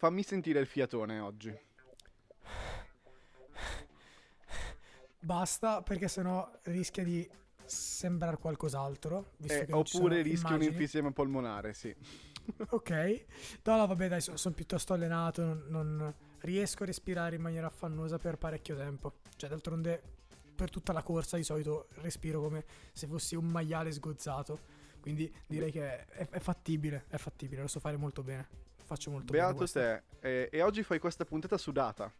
fammi sentire il fiatone oggi. Basta perché sennò rischia di sembrare qualcos'altro. Eh, oppure rischia un enfisema polmonare, sì. ok. No, no, vabbè, dai, sono, sono piuttosto allenato, non, non, riesco a respirare in maniera affannosa per parecchio tempo. Cioè, d'altronde, per tutta la corsa di solito respiro come se fossi un maiale sgozzato. Quindi direi che è, è fattibile, è fattibile, lo so fare molto bene. Faccio molto Beato bene. Beato te. E, e oggi fai questa puntata sudata.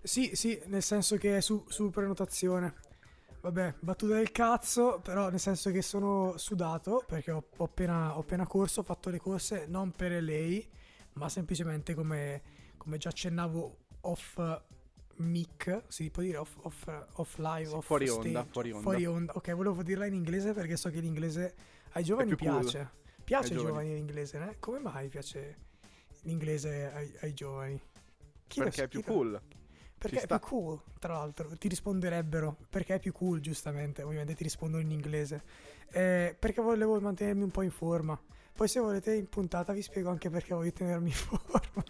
Sì, sì, nel senso che è su, su prenotazione. Vabbè, battuta del cazzo, però nel senso che sono sudato perché ho, ho, appena, ho appena, corso, ho fatto le corse non per lei, ma semplicemente come, come già accennavo off mic, si può dire off, off, off live, sì, off fuori stage, onda, fuori onda. Fuori onda. Ok, volevo dirla in inglese perché so che l'inglese ai giovani piace. Cool. Piace ai giovani, giovani l'inglese, né? Come mai piace l'inglese ai, ai giovani? Chi perché è più cool. Perché è più cool, tra l'altro, ti risponderebbero perché è più cool, giustamente, ovviamente ti rispondono in inglese. Eh, perché volevo mantenermi un po' in forma. Poi se volete in puntata vi spiego anche perché voglio tenermi in forma.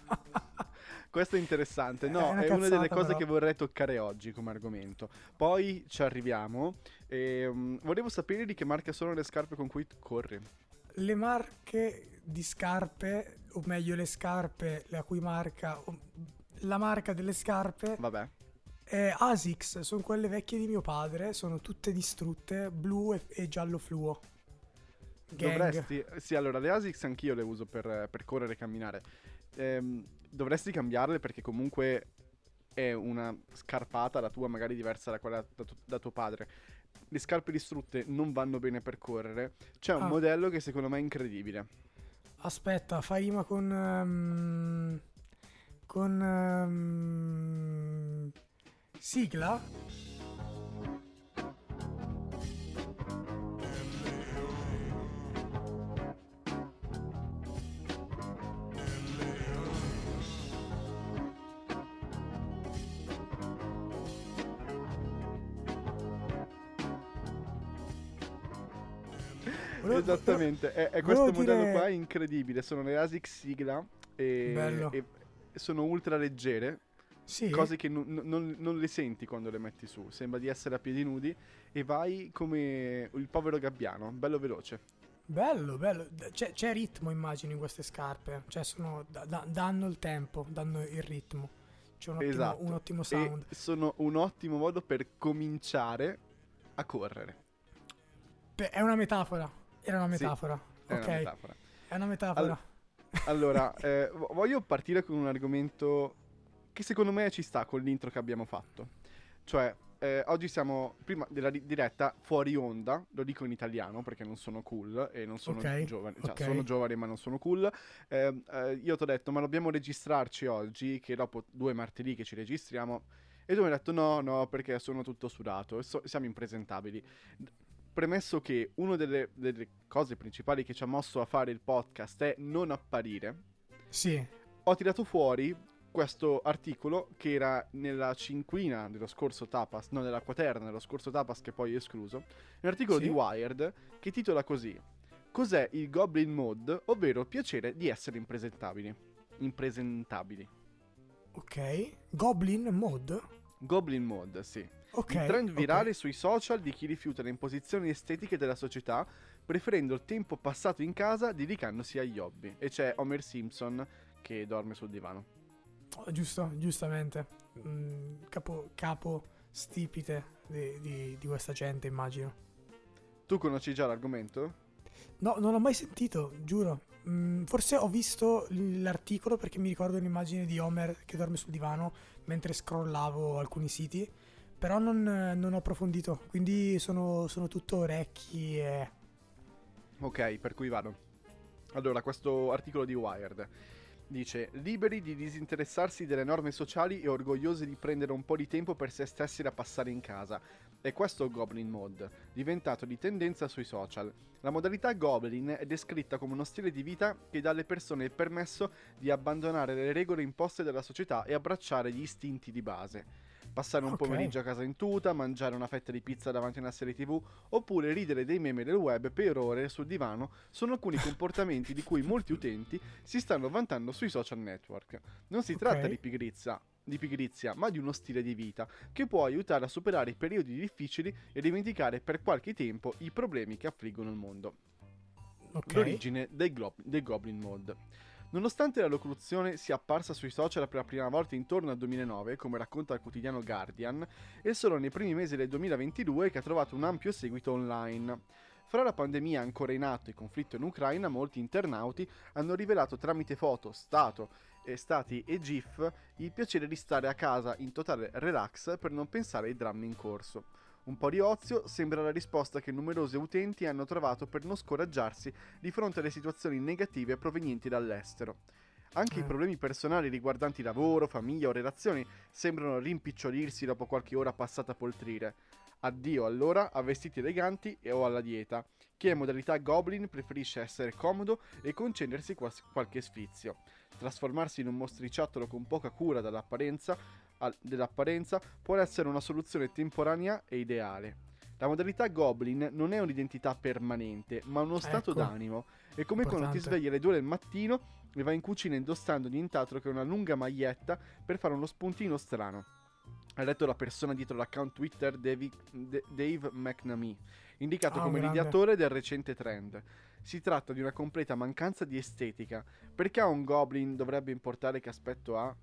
Questo è interessante, no, è una, è una delle cose però. che vorrei toccare oggi come argomento. Poi ci arriviamo. E, um, volevo sapere di che marca sono le scarpe con cui corri. Le marche di scarpe, o meglio le scarpe la cui marca la marca delle scarpe Vabbè. è Asics, sono quelle vecchie di mio padre, sono tutte distrutte, blu e, e giallo fluo. Gang. Dovresti, sì, allora le Asics anch'io le uso per, per correre e camminare. Ehm, dovresti cambiarle perché comunque è una scarpata, la tua magari diversa da quella da, tu, da tuo padre. Le scarpe distrutte non vanno bene per correre. C'è un ah. modello che secondo me è incredibile. Aspetta, fa rima con... Um con um, sigla Esattamente, è, è questo modello dire... qua incredibile, sono le ASIC sigla e, e, sono ultra leggere. Sì. Cose che non, non, non, le senti quando le metti su. Sembra di essere a piedi nudi e vai come il povero gabbiano, bello veloce. Bello, bello. C'è, c'è ritmo, immagino, in queste scarpe. Cioè, sono, da, danno il tempo, danno il ritmo. C'è un ottimo, esatto. un ottimo sound. E sono un ottimo modo per cominciare a correre. Beh, è una metafora. Era una metafora. Sì, ok. È una metafora. È una metafora. All- allora, eh, voglio partire con un argomento che secondo me ci sta con l'intro che abbiamo fatto. Cioè, eh, oggi siamo, prima della di- diretta, fuori onda, lo dico in italiano perché non sono cool e non sono okay, giovane, cioè okay. sono giovane ma non sono cool. Eh, eh io ti ho detto, ma dobbiamo registrarci oggi, che dopo due martedì che ci registriamo, e tu mi hai detto no, no, perché sono tutto sudato so- siamo impresentabili premesso che una delle, delle, cose principali che ci ha mosso a fare il podcast è non apparire, sì. ho tirato fuori questo articolo che era nella cinquina dello scorso Tapas, no, nella quaterna dello scorso Tapas che poi è escluso, un articolo sì. di Wired che titola così Cos'è il Goblin Mode, ovvero il piacere di essere impresentabili. Impresentabili. Ok, Goblin Mode? Goblin Mode, sì. Okay, il trend virale okay. sui social di chi rifiuta le imposizioni estetiche della società, preferendo il tempo passato in casa dedicandosi agli hobby. E c'è Homer Simpson che dorme sul divano. Oh, giusto, giustamente. Mm, capo, capo stipite di, di, di questa gente, immagino. Tu conosci già l'argomento? No, non l'ho mai sentito, giuro. Mm, forse ho visto l'articolo perché mi ricordo un'immagine di Homer che dorme sul divano mentre scrollavo alcuni siti però non, non ho approfondito, quindi sono, sono tutto orecchi e... Ok, per cui vado. Allora, questo articolo di Wired dice: Liberi di disinteressarsi delle norme sociali e orgogliosi di prendere un po' di tempo per se stessi da passare in casa. E questo Goblin Mode, diventato di tendenza sui social. La modalità Goblin è descritta come uno stile di vita che dà alle persone il permesso di abbandonare le regole imposte dalla società e abbracciare gli istinti di base. Passare un Ok. pomeriggio a casa in tuta, mangiare una fetta di pizza davanti a una serie tv, oppure ridere dei meme del web per ore sul divano sono alcuni comportamenti di cui molti utenti si stanno vantando sui social network. Non si tratta Ok. di pigrizia, di pigrizia, ma di uno stile di vita che può aiutare a superare i periodi difficili e dimenticare per qualche tempo i problemi che affliggono il mondo Ok. l'origine del, glo- del Goblin Mode. Nonostante la locuzione sia apparsa sui social per la prima volta intorno al 2009, come racconta il quotidiano Guardian, è solo nei primi mesi del 2022 che ha trovato un ampio seguito online. Fra la pandemia ancora in atto e il conflitto in Ucraina, molti internauti hanno rivelato tramite foto, stato, eh, stati e GIF il piacere di stare a casa in totale relax per non pensare ai drammi in corso. Un po' di ozio sembra la risposta che numerosi utenti hanno trovato per non scoraggiarsi di fronte alle situazioni negative provenienti dall'estero. Anche i Eh. problemi personali riguardanti lavoro, famiglia o relazioni sembrano rimpicciolirsi dopo qualche ora passata a poltrire. Addio allora a vestiti eleganti e o alla dieta. Chi è modalità Goblin preferisce essere comodo e concedersi qualche sfizio. Trasformarsi in un mostriciattolo con poca cura dall'apparenza, al- dell'apparenza può essere una soluzione temporanea e ideale. La modalità Goblin non è un'identità permanente, ma uno stato Ecco. d'animo. È come quando ti Importante. svegli alle 2 del mattino e vai in cucina indossando nient'altro che una lunga maglietta per fare uno spuntino strano. Ha detto la persona dietro l'account Twitter Davi- D- Dave McNamee, indicato Ah, come grande. l'ideatore del recente trend. Si tratta di una completa mancanza di estetica. Perché a un goblin dovrebbe importare che aspetto ha?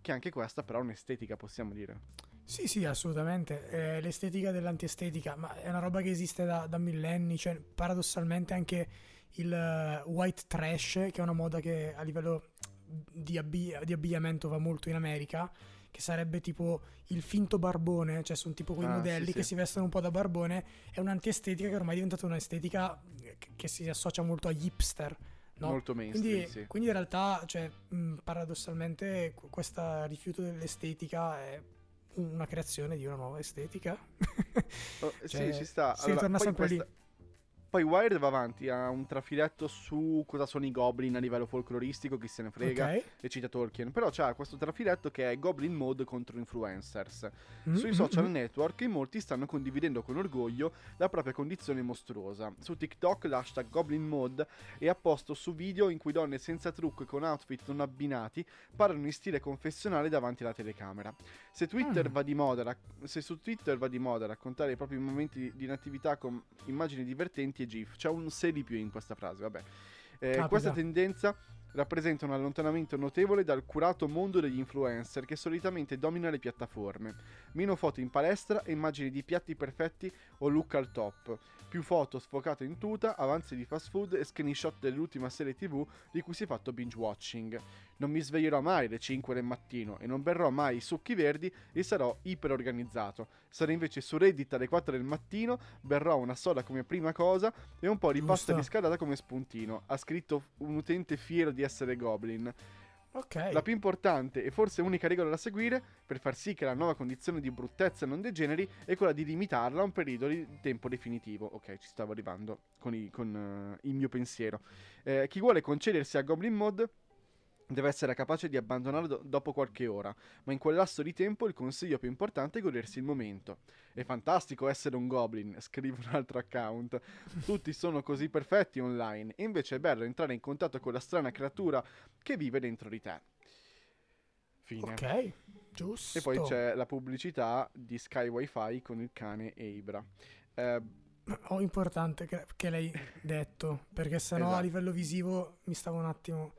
Che anche questa però è un'estetica, possiamo dire. Sì, sì, assolutamente. Eh, l'estetica dell'antiestetica, ma è una roba che esiste da, da millenni. Cioè, paradossalmente anche il eh, white trash, che è una moda che a livello di, abbi- di abbigliamento va molto in America, che sarebbe tipo il finto barbone, cioè sono tipo quei Ah, modelli sì, che sì. si vestono un po' da barbone, è un'antiestetica che ormai è diventata un'estetica che, si associa molto agli hipster. No? Molto mainstream, Quindi, sì. quindi in realtà, cioè, mh, paradossalmente, qu- questo rifiuto dell'estetica è una creazione di una nuova estetica. Oh, Cioè, sì, ci sta. si ritorna poi sempre questa- Poi Wired va avanti, ha un trafiletto su cosa sono i goblin a livello folcloristico, chi se ne frega, Ok. e cita Tolkien. Però c'ha questo trafiletto che è Goblin Mode contro influencers. Mm, Sui mm, social mm. network in molti stanno condividendo con orgoglio la propria condizione mostruosa. Su TikTok l'hashtag Goblin Mode è apposto su video in cui donne senza trucco e con outfit non abbinati parlano in stile confessionale davanti alla telecamera. Se, Twitter Mm. va di moda, se su Twitter va di moda raccontare i propri momenti di inattività con immagini divertenti e GIF, c'è un se di più in questa frase, vabbè. Eh, questa tendenza rappresenta un allontanamento notevole dal curato mondo degli influencer che solitamente domina le piattaforme. Meno foto in palestra e immagini di piatti perfetti o look al top. Più foto sfocate in tuta, avanzi di fast food e screenshot dell'ultima serie tv di cui si è fatto binge watching. Non mi sveglierò mai alle 5 del mattino e non berrò mai i succhi verdi e sarò iper organizzato. Sarò invece su Reddit alle 4 del mattino, berrò una soda come prima cosa e un po' di pasta riscaldata come spuntino. Ha scritto un utente fiero di essere Goblin. Ok. La più importante e forse unica regola da seguire per far sì che la nuova condizione di bruttezza non degeneri è quella di limitarla a un periodo di tempo definitivo. Ok, ci stavo arrivando con, i- con, eh, il mio pensiero. Eh, chi vuole concedersi a Goblin Mod deve essere capace di abbandonarlo do- dopo qualche ora, ma in quel lasso di tempo il consiglio più importante è godersi il momento. È fantastico essere un goblin, scrive un altro account. Tutti sono così perfetti online, e invece è bello entrare in contatto con la strana creatura che vive dentro di te. Fine. Ok, giusto. E poi c'è la pubblicità di Sky Wi-Fi con il cane Eibra. Eh, Oh, importante che, che l'hai detto, perché sennò a Esatto. livello visivo mi stavo un attimo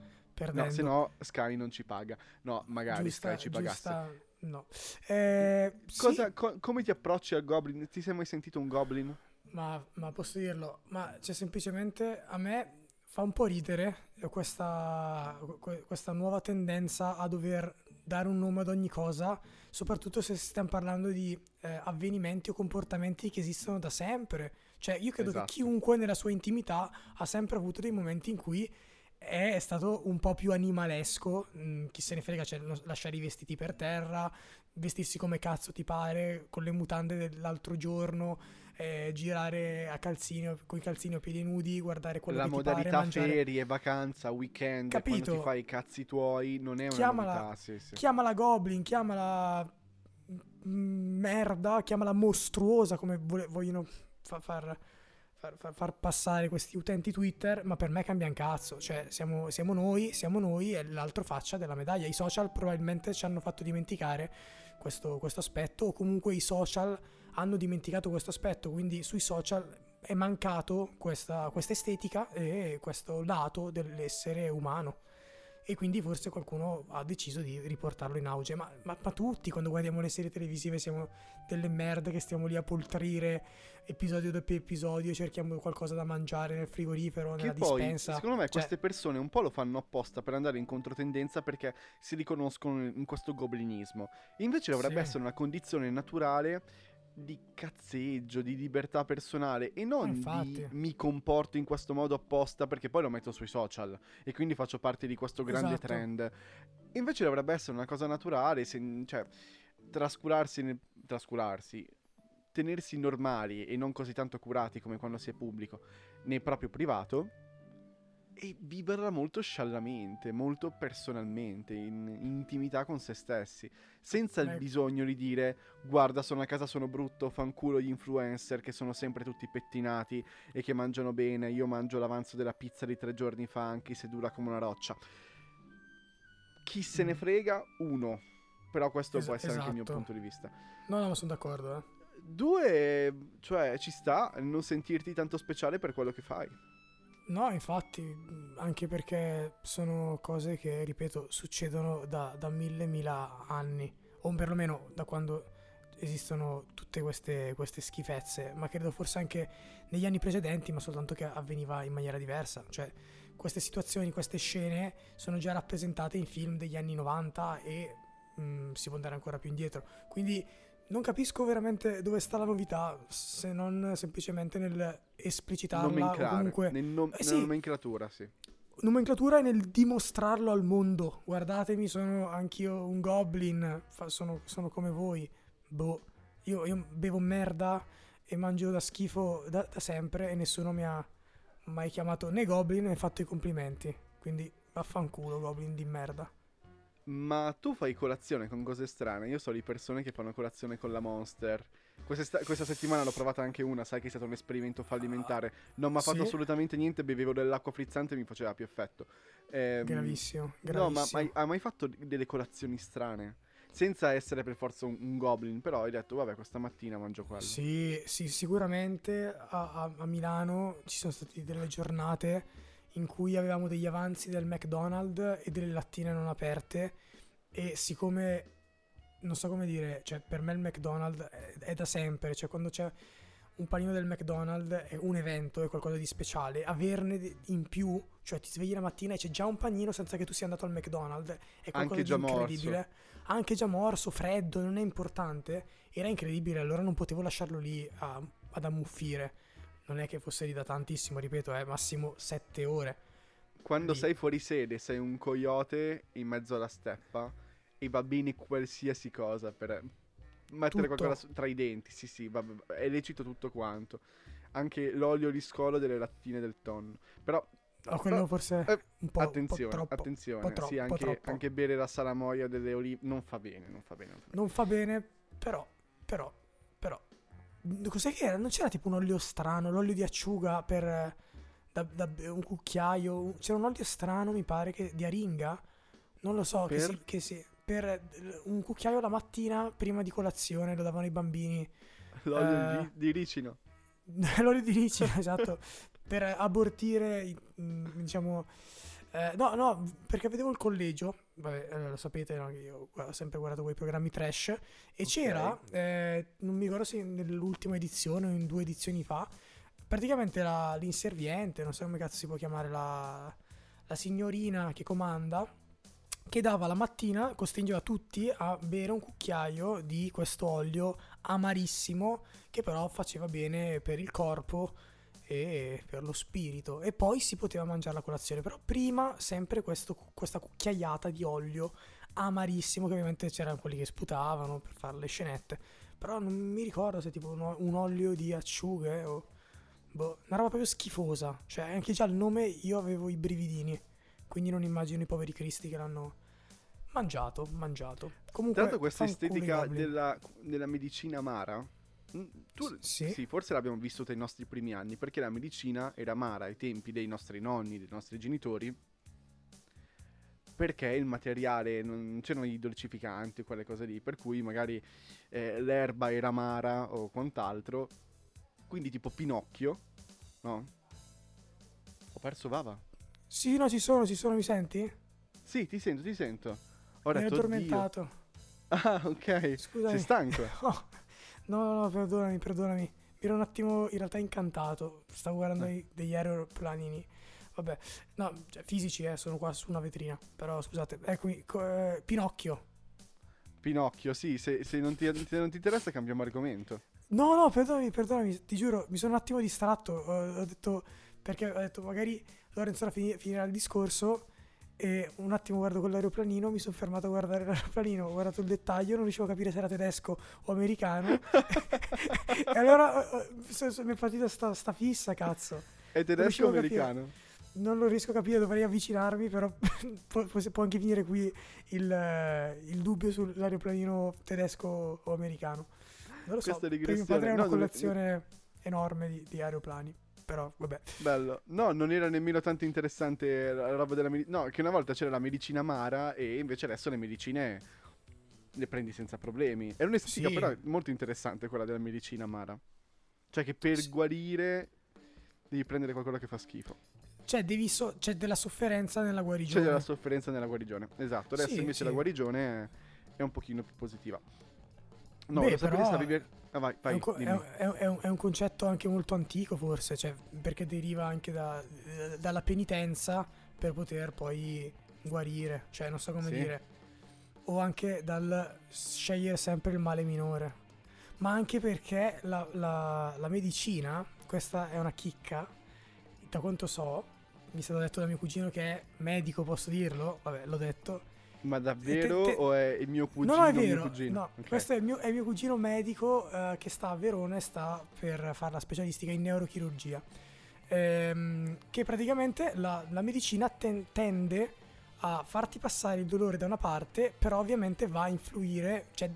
perdendo. no, se no Sky non ci paga. No, magari Giusta- Sky ci pagasse. giusta- No. Eh, sì, Cosa, co- come ti approcci al Goblin? Ti sei mai sentito un Goblin? ma, ma posso dirlo, ma c'è semplicemente a me fa un po' ridere questa, que- questa nuova tendenza a dover dare un nome ad ogni cosa, soprattutto se stiamo parlando di eh, avvenimenti o comportamenti che esistono da sempre. Cioè, io credo Esatto. che chiunque nella sua intimità ha sempre avuto dei momenti in cui è stato un po' più animalesco, mm, chi se ne frega, cioè lasciare i vestiti per terra, vestirsi come cazzo ti pare, con le mutande dell'altro giorno, eh, girare a calzini, con i calzini a piedi nudi, guardare quello la che ti pare, modalità mangiare... ferie, vacanza, weekend, Capito. quando ti fai i cazzi tuoi, non è una Chiamala- novità, sì, sì. Chiamala Goblin, chiamala mm, merda, chiamala mostruosa come vogliono fa- far, far, far- far passare questi utenti Twitter, ma per me cambia un cazzo. Cioè, siamo, siamo noi, siamo noi e l'altro faccia della medaglia. I social probabilmente ci hanno fatto dimenticare questo, questo aspetto, o comunque i social hanno dimenticato questo aspetto, quindi sui social è mancato questa, questa estetica e questo lato dell'essere umano e quindi forse qualcuno ha deciso di riportarlo in auge. Ma, ma, ma, tutti quando guardiamo le serie televisive siamo delle merde che stiamo lì a poltrire episodio dopo episodio, cerchiamo qualcosa da mangiare nel frigorifero, che nella poi, dispensa. Secondo me Cioè, queste persone un po' lo fanno apposta per andare in controtendenza perché si riconoscono in questo goblinismo. Invece dovrebbe Sì. essere una condizione naturale di cazzeggio, di libertà personale e non di infatti. mi comporto in questo modo apposta perché poi lo metto sui social e quindi faccio parte di questo grande Esatto. trend. Invece dovrebbe essere una cosa naturale, se- cioè trascurarsi, nel- trascurarsi, tenersi normali e non così tanto curati come quando si è pubblico nel proprio privato e viverla molto sciallamente, molto personalmente, in, in intimità con se stessi, senza il bisogno di dire guarda sono a casa sono brutto, fanculo gli influencer che sono sempre tutti pettinati e che mangiano bene, io mangio l'avanzo della pizza di tre giorni fa anche se dura come una roccia. Chi se ne Mm. frega? Uno. Però questo Es- può essere anche il mio esatto. punto di vista. No, no, ma sono d'accordo, eh. Due, cioè ci sta non sentirti tanto speciale per quello che fai. No, infatti, anche perché sono cose che, ripeto, succedono da, da mille, mila anni, o perlomeno da quando esistono tutte queste, queste schifezze, ma credo forse anche negli anni precedenti, ma soltanto che avveniva in maniera diversa. Cioè, queste situazioni, queste scene sono già rappresentate in film degli anni 90 e mh, si può andare ancora più indietro. Quindi non capisco veramente dove sta la novità, se non semplicemente nel esplicitarla o comunque nel nom- Eh nella sì. nomenclatura, sì. nomenclatura è nel dimostrarlo al mondo. Guardatemi, sono anch'io un goblin, fa- sono, sono come voi. Boh, io, io bevo merda e mangio da schifo da, da sempre e nessuno mi ha mai chiamato né goblin né fatto i complimenti. Quindi vaffanculo, goblin di merda. Ma tu fai colazione con cose strane. Io so di persone che fanno colazione con la Monster. Questa, questa settimana l'ho provata anche una, sai che è stato un esperimento fallimentare. Non mi ha fatto Sì? assolutamente niente, bevevo dell'acqua frizzante e mi faceva più effetto. Ehm, Gravissimo, No, ma gravissimo. mai- hai mai fatto delle colazioni strane? Senza essere per forza un, un goblin, però hai detto, vabbè, questa mattina mangio quello. Sì, sì, sicuramente a, a- a Milano ci sono state delle giornate in cui avevamo degli avanzi del McDonald's e delle lattine non aperte e siccome non so come dire, cioè per me il McDonald's è, è da sempre, cioè quando c'è un panino del McDonald's è un evento, è qualcosa di speciale, averne in più, cioè ti svegli la mattina e c'è già un panino senza che tu sia andato al McDonald's, è qualcosa Anche di incredibile. morso. Anche già morso, freddo, non è importante, era incredibile, allora non potevo lasciarlo lì a- ad ammuffire. Non è che fosse lì da tantissimo, ripeto, è massimo 7 ore. Quando Lì. sei fuori sede, sei un coyote in mezzo alla steppa e va bene qualsiasi cosa per mettere Tutto. qualcosa tra i denti. Sì, sì, va- va- è lecito tutto quanto. Anche l'olio di scolo delle lattine del tonno. Però, No, quello forse eh, un po', attenzione, un po' troppo. attenzione. po' sì, troppo, anche, troppo. anche bere la salamoia delle olive non fa bene, non fa bene. non fa bene. Non fa bene, però, però, però. Cos'è che era? Non c'era tipo un olio strano, l'olio di acciuga per eh, da, da- un cucchiaio. C'era un olio strano, mi pare, che, di aringa. Non lo so, che Per? si, che si- per eh, un cucchiaio la mattina prima di colazione lo davano i bambini. L'olio Eh. di, ricino. L'olio di ricino, esatto, per abortire, mm, diciamo... eh, no, no, perché vedevo il collegio, vabbè, eh, lo sapete, no, io ho sempre guardato quei programmi trash, e c'era, eh, non mi ricordo se nell'ultima edizione o in due edizioni fa, praticamente la- l'inserviente, non so come cazzo si può chiamare, la, la signorina che comanda, che dava la mattina, costringeva tutti a bere un cucchiaio di questo olio amarissimo che però faceva bene per il corpo e per lo spirito. E poi si poteva mangiare la colazione però prima sempre questo- questa cucchiaiata di olio amarissimo che ovviamente c'erano quelli che sputavano per fare le scenette. Però non mi ricordo se tipo un, un olio di acciughe o boh, una roba proprio schifosa. Cioè anche già il nome io avevo i brividini quindi non immagino i poveri cristi che l'hanno Mangiato, mangiato. Comunque, l'altro questa estetica della, della medicina amara, tu, Sì. sì, forse l'abbiamo vissuta nei nostri primi anni, perché la medicina era amara ai tempi dei nostri nonni, dei nostri genitori, perché il materiale, non c'erano i dolcificanti, quelle cose lì, per cui magari eh, l'erba era amara o quant'altro, quindi tipo Pinocchio, no? Ho perso Vava? Sì, no, ci sono, ci sono, mi senti? Sì, ti sento, ti sento. Ho Mi detto, "Oddio." addormentato. Ah, ok. Scusami. Sei stanco? No, no, no, perdonami, perdonami. Mi ero un attimo in realtà incantato. Stavo guardando Eh. degli aeroplanini. Vabbè, no, cioè, fisici, eh, sono qua su una vetrina. Però scusate, eccomi, co- eh, Pinocchio. Pinocchio, sì, se, se non, ti, se non ti interessa cambiamo argomento. No, no, perdonami, perdonami, ti giuro, mi sono un attimo distratto. Ho, ho detto, perché ho detto magari Lorenzo finirà il discorso e un attimo guardo quell'aeroplanino, mi sono fermato a guardare l'aeroplanino, ho guardato il dettaglio, non riuscivo a capire se era tedesco o americano. e allora eh, eh, so- so- mi è partita sta, sta fissa, cazzo. È tedesco o a capire. americano? Non lo riesco a capire, dovrei avvicinarmi, però può, può- anche finire qui il, eh, il dubbio sull'aeroplanino tedesco o americano. Non lo so, perché mio padre ha no, una dove- enorme di, di aeroplani, però vabbè. Bello. No, non era nemmeno tanto interessante la roba della medicina. No, che una volta c'era la medicina amara e invece adesso le medicine le prendi senza problemi. È un'estetica Sì. però molto interessante quella della medicina amara. Cioè che per Sì. guarire devi prendere qualcosa che fa schifo. Cioè, devi so- c'è della sofferenza nella C'è guarigione. della sofferenza nella guarigione. Esatto. Adesso Sì, invece la guarigione è, è un pochino più positiva. No, Beh, però- stavi ver- Ah, vai, È vai, è un- è è un- è un concetto anche molto antico, forse, cioè, perché deriva anche da- dalla penitenza per poter poi guarire, cioè, non so come Sì. dire. O anche dal scegliere sempre il male minore. Ma anche perché la, la- la medicina, questa è una chicca, da quanto so, mi è stato detto da mio cugino che è medico, posso dirlo? Vabbè, l'ho detto. Ma davvero te- te- o è il mio cugino? no, no, è mio vero. cugino? No, Ok. questo è il, mio, è il mio cugino medico eh, che sta a Verona e sta per fare la specialistica in neurochirurgia. Ehm, che praticamente la, la medicina ten- tende a farti passare il dolore da una parte, però ovviamente va a influire, cioè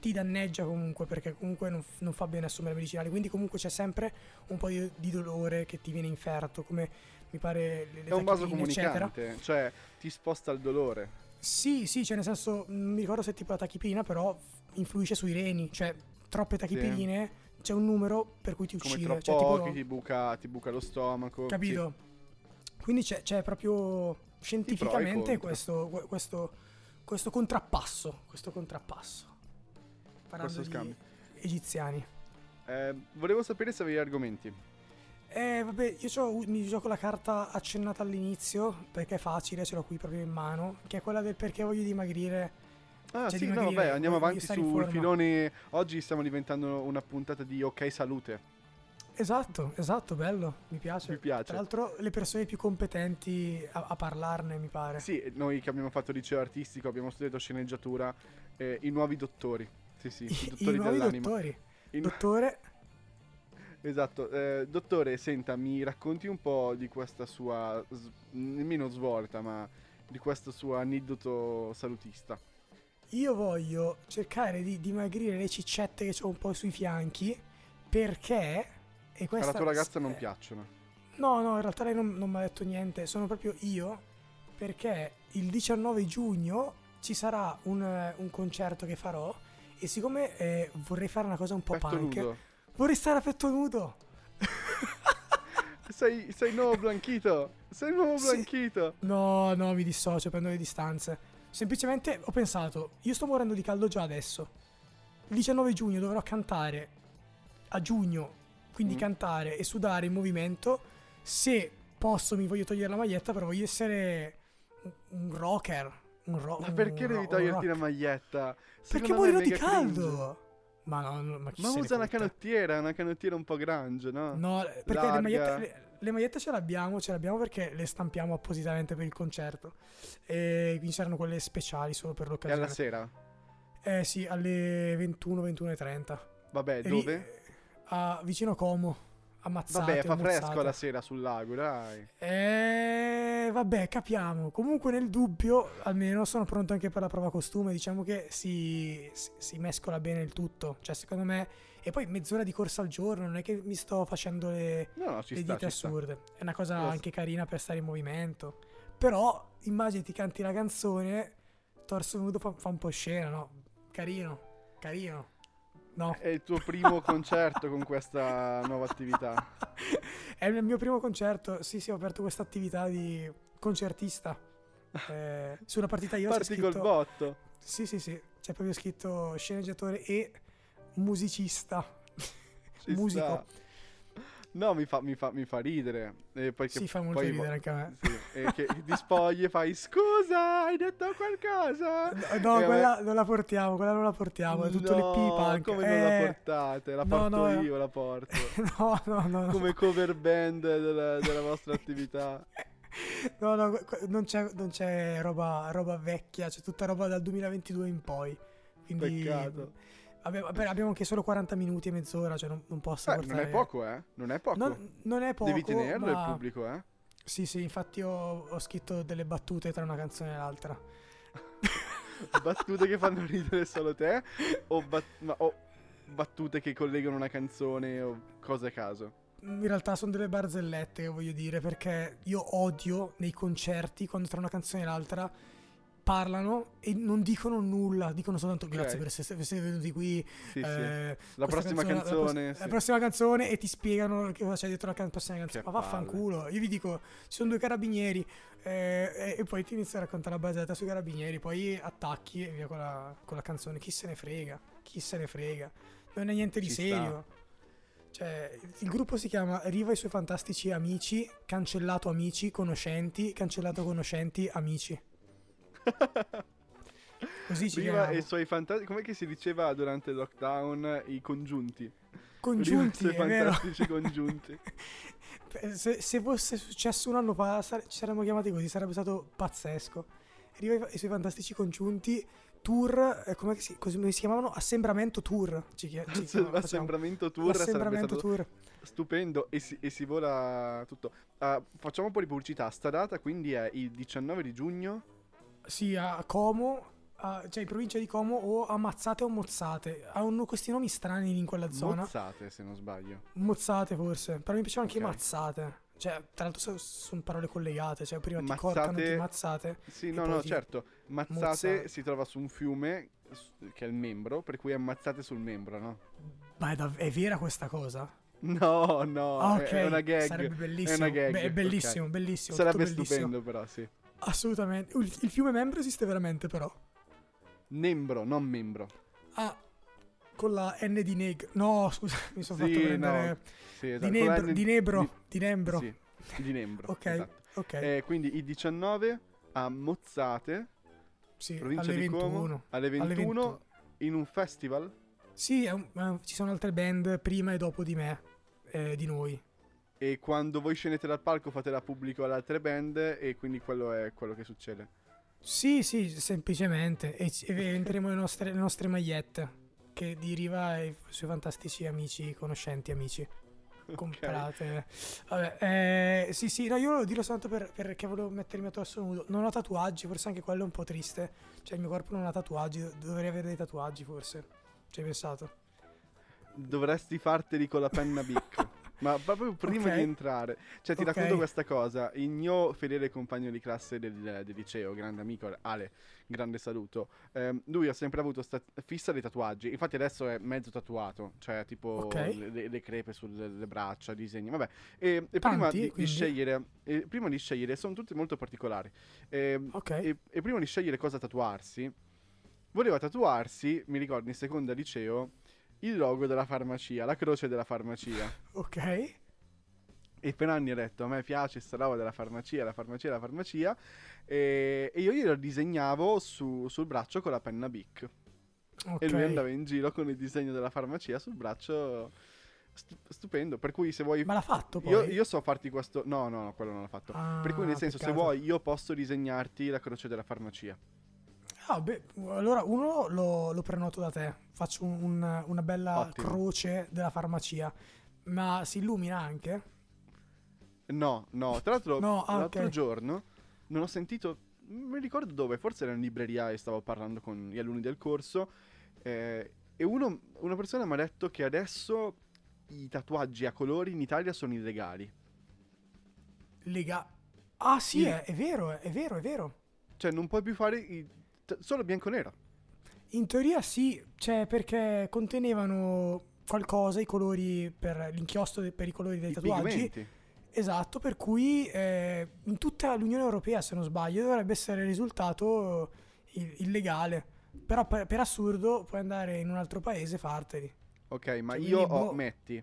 ti danneggia comunque perché comunque non, non fa bene assumere medicinali, quindi comunque c'è sempre un po' di, di dolore che ti viene inferto, come mi pare le, le È un vaso tachipirine, eccetera. comunicante, cioè ti sposta il dolore. Sì, sì, cioè nel senso, non mi ricordo se è tipo la tachipirina, però influisce sui reni, cioè troppe tachipirine, c'è un numero per cui ti Come uccide, troppo cioè tipo, pochi ti, buca, ti buca lo stomaco. capito? Quindi c'è, c'è proprio scientificamente questo, que- questo, questo contrappasso, questo contrappasso. Parlando Questo di scambio. egiziani. Sì. Eh, volevo sapere se avevi argomenti. Eh, vabbè, io c'ho- mi gioco la carta accennata all'inizio, perché è facile, ce l'ho qui proprio in mano, che è quella del perché voglio dimagrire. Ah Cioè, sì, no, dimagrire, vabbè, andiamo avanti sul filone. Oggi stiamo diventando una puntata di Ok Salute. Esatto, esatto, bello, mi piace. Mi piace. Tra l'altro le persone più competenti a, a parlarne, mi pare. Sì, noi che abbiamo fatto liceo artistico, abbiamo studiato sceneggiatura, eh, i nuovi dottori. Sì, sì, i I, dottori i nuovi dell'anima. dottori. I nu- Dottore, Esatto, eh, dottore, senta, mi racconti un po' di questa sua, s- nemmeno svolta, ma di questo suo aneddoto salutista. io voglio cercare di dimagrire le ciccette che ho un po' sui fianchi perché... E questa, Alla tua ragazza non eh, piacciono. No, no, in realtà lei non, non mi ha detto niente, sono proprio io perché il 19 giugno ci sarà un, un concerto che farò e siccome eh, vorrei fare una cosa un po' Petto punk, nudo. Vorrei stare a petto nudo. Sei, sei nuovo Blanchito! Sei nuovo Sì. Blanchito! No, no, mi dissocio, prendo le distanze. Semplicemente ho pensato, io sto morendo di caldo già adesso. Il 19 giugno dovrò cantare a giugno, quindi Mm. cantare e sudare in movimento. Se posso mi voglio togliere la maglietta, però voglio essere un, rocker. Un ro- Ma perché un devi toglierti la maglietta? Perché Secondo è morirò di mega cringe. Ma no, no, ma Ma usa una canottiera, una canottiera un po' grunge, no? No, perché le magliette, le, le magliette ce l'abbiamo, ce l'abbiamo perché le stampiamo appositamente per il concerto. E quindi saranno quelle speciali solo per E l'occasione. alla sera? Eh sì, alle 21, 21 e 30. Vabbè, E lì, dove? eh, a, vicino a Como, ammazzate. Vabbè, fa o fresco la sera sul lago, dai. Eh, vabbè, capiamo. Comunque nel dubbio, almeno sono pronto anche per la prova costume. Diciamo che si, si, mescola bene il tutto. Cioè, secondo me... E poi mezz'ora di corsa al giorno, non è che mi sto facendo le, No, no, le sta, dita ci sta. assurde. È una cosa Io- anche carina per stare in movimento. Però, immaginati canti la canzone, torso nudo fa, fa un po' scena, no? Carino, carino. No. È il tuo primo concerto con questa nuova attività. È il mio primo concerto. Sì, sì, ho aperto questa attività di concertista. Eh, su una partita io Parti col botto. Sì, sì, sì. C'è proprio scritto sceneggiatore e musicista. Ci Musico. sta. No, mi fa, mi fa, mi fa ridere. E poi che Sì, fa molto poi- ridere anche a me. Sì, e che ti spogli e fai scusa, hai detto qualcosa? No, a quella non la portiamo, quella non la portiamo. È tutto le No, pipa anche. come non la Eh, portate? La no, porto no, io, la porto. No, no, no. no. Come cover band della, della vostra attività. No, no, non c'è, non c'è roba, roba vecchia, c'è tutta roba dal 2022 in poi. Quindi Peccato. Vabbè, abbiamo anche solo 40 minuti e mezz'ora, cioè non, non posso Eh, non portare... è poco, eh? Non è poco. Non, non è poco, Devi tenerlo ma... il pubblico, eh? Sì, sì, infatti ho, ho scritto delle battute tra una canzone e l'altra. Battute che fanno ridere solo te? O, bat- ma- o battute che collegano una canzone o cose a caso? In realtà sono delle barzellette, voglio dire, perché io odio nei concerti quando tra una canzone e l'altra parlano e non dicono nulla, dicono soltanto grazie per essere, essere venuti qui. Sì, sì. eh, La questa prossima la pros- canzone. La, sì. prossima canzone e ti spiegano che cosa c'è dietro la can- prossima canzone. Che Ma vaffanculo, io vi dico, ci sono due carabinieri eh, e, e poi ti inizia a raccontare la barzelletta sui carabinieri, poi attacchi e via con la, con la canzone. Chi se ne frega? Chi se ne frega? Non è niente di Ci sta. serio. Cioè, il gruppo si chiama Riva e i suoi fantastici amici, cancellato amici, conoscenti, cancellato conoscenti, amici. Così ci Riva chiamiamo. e i suoi fantastici. Come che si diceva durante il lockdown? I congiunti. Congiunti, Riva e fantastici congiunti. Se, se fosse successo un anno fa, sare- ci saremmo chiamati così, sarebbe stato pazzesco. Riva e i suoi fantastici congiunti, tour, eh, come si, come si chiamavano? Assembramento tour. Ci, ci facciamo. L'assembramento tour stato tour. stupendo e si, e si vola tutto. Ah, facciamo un po' di pubblicità. Sta data quindi è il 19 di giugno. Sì, a Como, a- cioè in provincia di Como o a Mazzate o Mozzate. Hanno questi nomi strani in quella zona. Mozzate, se non sbaglio. Mozzate forse, però mi piacevano anche. Mazzate. Cioè, tra l'altro sono parole collegate, cioè prima ti Mazzate- corcano, ti mazzate. Sì, no, no, ti- certo. Mazzate Mozzate. si trova su un fiume che è il membro, per cui ammazzate sul membro, no? Ma è, dav- è vera questa cosa? No, no, Ah, è- ok, è una gag. sarebbe bellissimo. È una gag. Beh, è bellissimo, bellissimo. Sarebbe bellissimo. stupendo, però, sì. Assolutamente. Il, il fiume membro esiste veramente, però. Nembro, non membro. Ah, con la N di neg. No, scusa, mi sono Sì, fatto prendere. no, Sì, Di esatto. con Nebro, N- di Nebro, di Nembro. Sì, di Nembro. Ok, esatto. ok. Eh, quindi il 19 a Mozzate, sì, provincia alle di 21. Como, alle Alle 21, 21. in un festival. Sì, un- eh, ci sono altre band prima e dopo di me, eh, di noi. E quando voi scendete dal palco fate la pubblico alle altre band e quindi quello è quello che succede. Sì, sì, semplicemente. E, e venderemo le nostre, le nostre magliette. Che di Riva e i suoi fantastici amici, conoscenti, amici. Comprate. Vabbè, eh, sì, sì, no, io lo dirò soltanto per- perché volevo mettermi a torso nudo. Non ho tatuaggi, forse anche quello è un po' triste. Cioè, il mio corpo non ha tatuaggi, do- dovrei avere dei tatuaggi, forse. Ci hai pensato? Dovresti farteli con la penna Bic. Ma proprio prima Ok. di entrare, cioè ti Ok. racconto questa cosa. Il mio fedele compagno di classe del, del liceo, grande amico Ale, grande saluto. ehm, lui ha sempre avuto sta fissa dei tatuaggi. Infatti adesso è mezzo tatuato, cioè tipo Ok. le, le- crepe sulle le braccia, disegni, vabbè. E, e prima Tanti, di, di quindi? scegliere, e prima di scegliere, sono tutti molto particolari. Ehm, Ok. e, e prima di scegliere cosa tatuarsi, voleva tatuarsi, mi ricordo in seconda liceo, il logo della farmacia, la croce della farmacia. Ok. E per anni ha detto a me piace sta roba della farmacia, la farmacia, la farmacia. E, e io glielo disegnavo su- sul braccio con la penna Bic. Ok. E lui andava in giro con il disegno della farmacia sul braccio. stu- stupendo. Per cui se vuoi... Ma l'ha fatto poi? Io, io so farti questo... No, no, no, quello non l'ha fatto. per cui nel Ah, senso, se vuoi, io posso disegnarti la croce della farmacia. Ah, beh, allora uno lo, lo prenoto da te. Faccio un- un- una bella Ottimo. croce della farmacia. Ma si illumina anche? No, no, tra l'altro No, ah, l'altro ok. giorno non ho sentito, non mi ricordo dove, forse era in libreria e stavo parlando con gli alunni del corso eh, e uno- una persona mi ha detto che adesso i tatuaggi a colori in Italia sono illegali. Lega. Ah sì, Sì. È, è vero, è vero, è vero. Cioè non puoi più fare i- solo bianco e nero. In teoria sì, cioè perché contenevano qualcosa, i colori per l'inchiostro de- per i colori dei I tatuaggi. pigmenti. Esatto, per cui eh, in tutta l'Unione Europea, se non sbaglio, dovrebbe essere risultato i- illegale. Però per, per assurdo puoi andare in un altro paese e farteli. Ok, ma Cioè, io ho, boh. metti,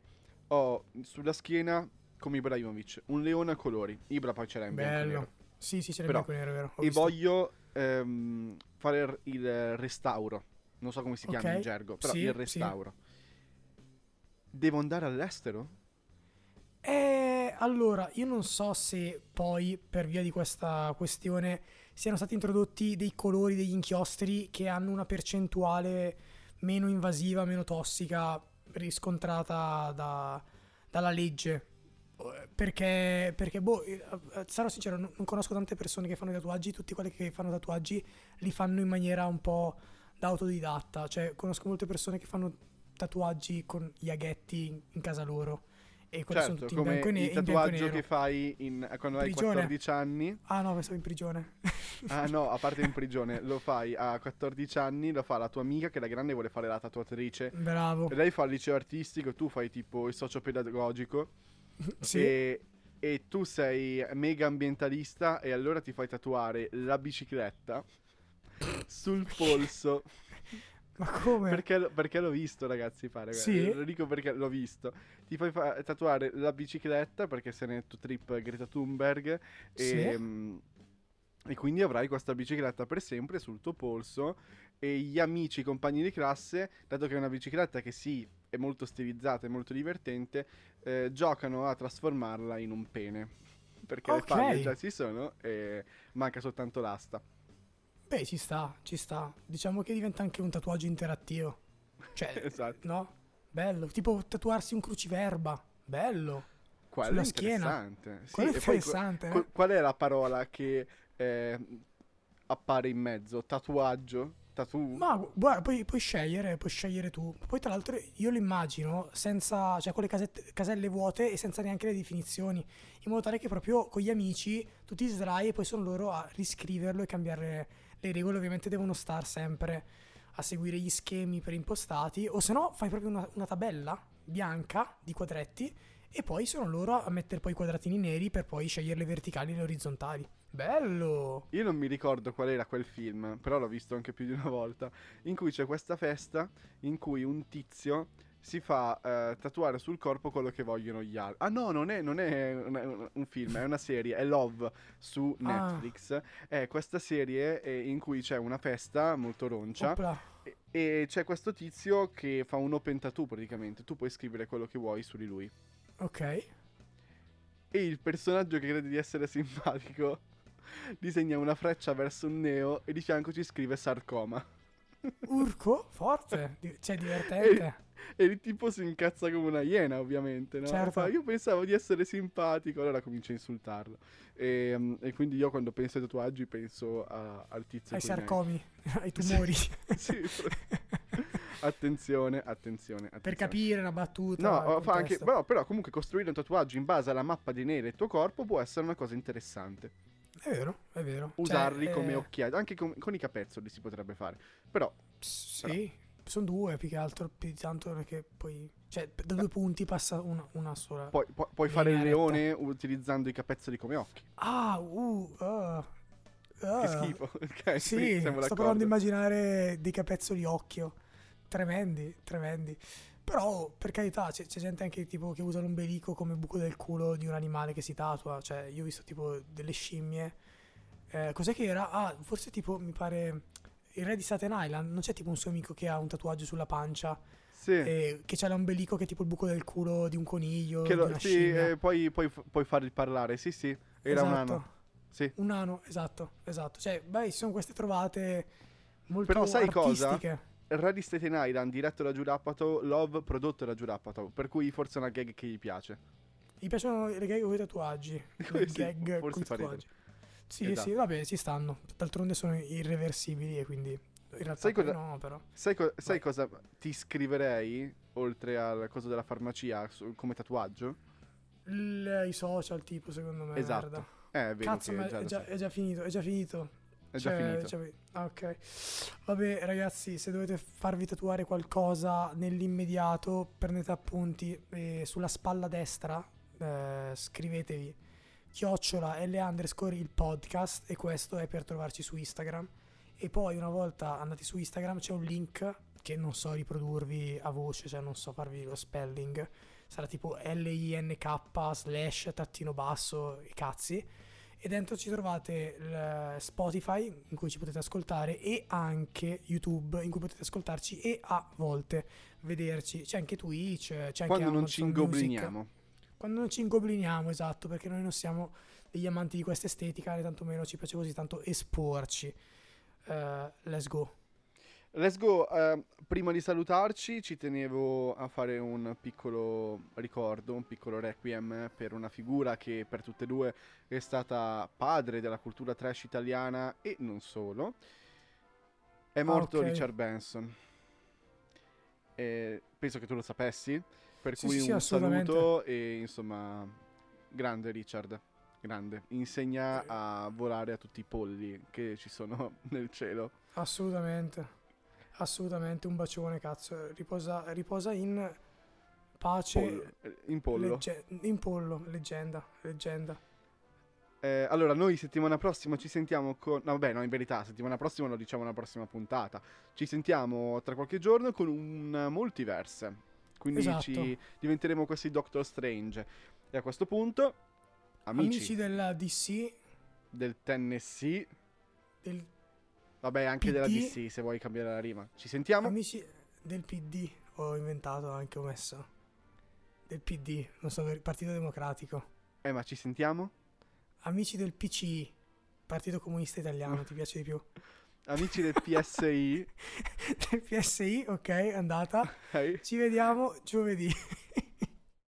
ho sulla schiena come Ibrahimovic, un leone a colori. Ibra poi ce l'ha in bianco e nero. Bello. Sì, sì, ce n'è Però- bianco e nero, vero? Ho E visto. voglio ehm, fare il restauro. Non so come si chiama Ok, in gergo, però sì, il sì. restauro. Devo andare all'estero? Eh, allora, io non so se poi per via di questa questione siano stati introdotti dei colori, degli inchiostri che hanno una percentuale meno invasiva, meno tossica riscontrata da- dalla legge. Perché, perché, boh, eh, eh, sarò sincero, non, non conosco tante persone che fanno i tatuaggi, tutti quelli che fanno tatuaggi li fanno in maniera un po' da autodidatta, cioè conosco molte persone che fanno tatuaggi con gli aghetti in, in casa loro e quelli sono certo, tutti in bianco e, ne- il tatuaggio nero. che fai in- quando hai Prigione. 14 anni. Ah no, pensavo in prigione. Ah no, a parte in prigione, lo fai a 14 anni, lo fa la tua amica che da grande vuole fare la tatuatrice. Bravo. E lei fa il liceo artistico, tu fai tipo il socio pedagogico. Sì. E, e tu sei mega ambientalista e allora ti fai tatuare la bicicletta sul polso. Ma come? Perché, perché l'ho visto, ragazzi, pare. Sì? Lo dico perché l'ho visto. Ti fai fa- tatuare la bicicletta perché sei nel tuo trip Greta Thunberg. Sì? E, mm, e quindi avrai questa bicicletta per sempre sul tuo polso. E gli amici, i compagni di classe, dato che è una bicicletta che sì, è molto stilizzata, è molto divertente, eh, giocano a trasformarla in un pene. Perché Ok. le palle già ci sono e manca soltanto l'asta. Beh, ci sta, ci sta. Diciamo che diventa anche un tatuaggio interattivo. Cioè, Esatto. no? Bello. Tipo tatuarsi un cruciverba. Bello. Quello Sulla è interessante. Sì, Quello è e poi interessante. eh. Qu- qual è la parola che eh, appare in mezzo? Tatuaggio? Tatu? Ma gu- guarda, puoi, puoi scegliere, puoi scegliere tu. Poi tra l'altro io lo immagino senza, cioè con le casette- caselle vuote e senza neanche le definizioni, in modo tale che proprio con gli amici tu ti sdrai e poi sono loro a riscriverlo e cambiare le regole. Ovviamente devono star sempre a seguire gli schemi preimpostati o se no fai proprio una, una tabella bianca di quadretti e poi sono loro a mettere poi i quadratini neri per poi scegliere le verticali e le orizzontali. Bello! Io non mi ricordo qual era quel film, però l'ho visto anche più di una volta, in cui c'è questa festa in cui un tizio si fa eh, tatuare sul corpo quello che vogliono gli altri. Ah no, non è, non è un, un film, è una serie, è Love su Ah. Netflix. È questa serie eh, in cui c'è una festa molto roncia e, e c'è questo tizio che fa un open tattoo praticamente. Tu puoi scrivere quello che vuoi su di lui. Ok. E il personaggio che crede di essere simpatico disegna una freccia verso un neo e di fianco ci scrive sarcoma. Urco, forte, cioè divertente. E il tipo si incazza come una iena, ovviamente. No? Certo. Io pensavo di essere simpatico, allora comincia a insultarlo. E, mm, e quindi io quando penso ai tatuaggi penso a- al tizio. Ai sarcomi, ai Sì. tumori. nei- Sì, attenzione, attenzione, attenzione. per capire la battuta. No, oh, fa anche, però, però comunque costruire un tatuaggio in base alla mappa di nere del tuo corpo può essere una cosa interessante. È vero, è vero. Cioè, Usarli come eh, occhiali, anche con, con i capezzoli si potrebbe fare. Però, Sì, sono due più che altro, più tanto è che poi... Cioè, da due punti passa una, una sola. puoi, pu- puoi fare il leone utilizzando i capezzoli come occhi. Ah, uh, ah, Che ah. schifo. Ok, Sì, sto d'accordo. provando a immaginare dei capezzoli occhio. Tremendi, tremendi. Però, per carità, c'è, c'è gente anche tipo che usa l'ombelico come buco del culo di un animale che si tatua. Cioè, io ho visto tipo delle scimmie. Eh, cos'è che era? Ah, forse tipo, mi pare... Il re di Staten Island, non c'è tipo un suo amico che ha un tatuaggio sulla pancia Sì, e che c'ha l'ombelico che è tipo il buco del culo di un coniglio, che lo- sì, eh, poi puoi, puoi farli parlare. Sì, sì, era un Esatto. anno. Sì. Un nano, esatto, esatto. Cioè, beh, sono queste trovate molto Però sai cosa? Ready State Island diretto da Giurappato, Love prodotto da Giurappato, per cui forse è una gag che gli piace. Gli piacciono le gag con i tatuaggi. Le Sì, gag con i tatuaggi. Sì, Esatto. sì, vabbè, ci stanno. D'altronde sono irreversibili e quindi in realtà Sai cosa- no, però. Sai, co- sai cosa ti scriverei, oltre al coso della farmacia, su- come tatuaggio? Il- I social, tipo, secondo me. Esatto. merda. Eh, vedo Cazzo, ma è già, è già finito, è già finito. È già Cioè, finito. cioè, ah, ok. Vabbè, ragazzi, se dovete farvi tatuare qualcosa nell'immediato, prendete appunti e sulla spalla destra eh, scrivetevi chiocciola L underscore il podcast e questo è per trovarci su Instagram. E poi una volta andati su Instagram c'è un link che non so riprodurvi a voce, cioè non so farvi lo spelling. Sarà tipo L-I-N-K slash trattino basso e cazzi e dentro ci trovate il Spotify in cui ci potete ascoltare e anche YouTube in cui potete ascoltarci e a volte vederci. C'è anche Twitch, c'è Quando anche non ci Amazon Music. ingobliniamo. Quando non ci ingobliniamo, esatto, perché noi non siamo degli amanti di questa estetica, né tantomeno ci piace così tanto esporci. Eh, let's go. Let's go. eh, prima di salutarci, ci tenevo a fare un piccolo ricordo, un piccolo requiem per una figura che per tutte e due è stata padre della cultura trash italiana e non solo. È morto ok. Richard Benson. E penso che tu lo sapessi, per Sì, cui sì, un saluto e insomma, grande Richard. Grande, insegna a volare a tutti i polli che ci sono nel cielo. Assolutamente. Assolutamente un bacione, cazzo. Riposa, riposa in pace. Pollo, eh, in pollo. legge- in pollo, leggenda, leggenda. Eh, allora, noi settimana prossima ci sentiamo con... No, vabbè, no, in verità, settimana prossima lo diciamo nella prossima puntata. Ci sentiamo tra qualche giorno con un multiverse. Quindi Esatto. ci diventeremo questi Doctor Strange. E a questo punto, amici, Amici della DC, del Tennessee, del, vabbè, anche della PD. DC, se vuoi cambiare la rima. Ci sentiamo? amici del PD, ho inventato anche, ho messo. Del PD, non so, Partito Democratico. Eh, ma ci sentiamo? Amici del PCI, Partito Comunista Italiano, ti piace di più? Amici del PSI, del PSI, ok, andata. ok? Ci vediamo giovedì.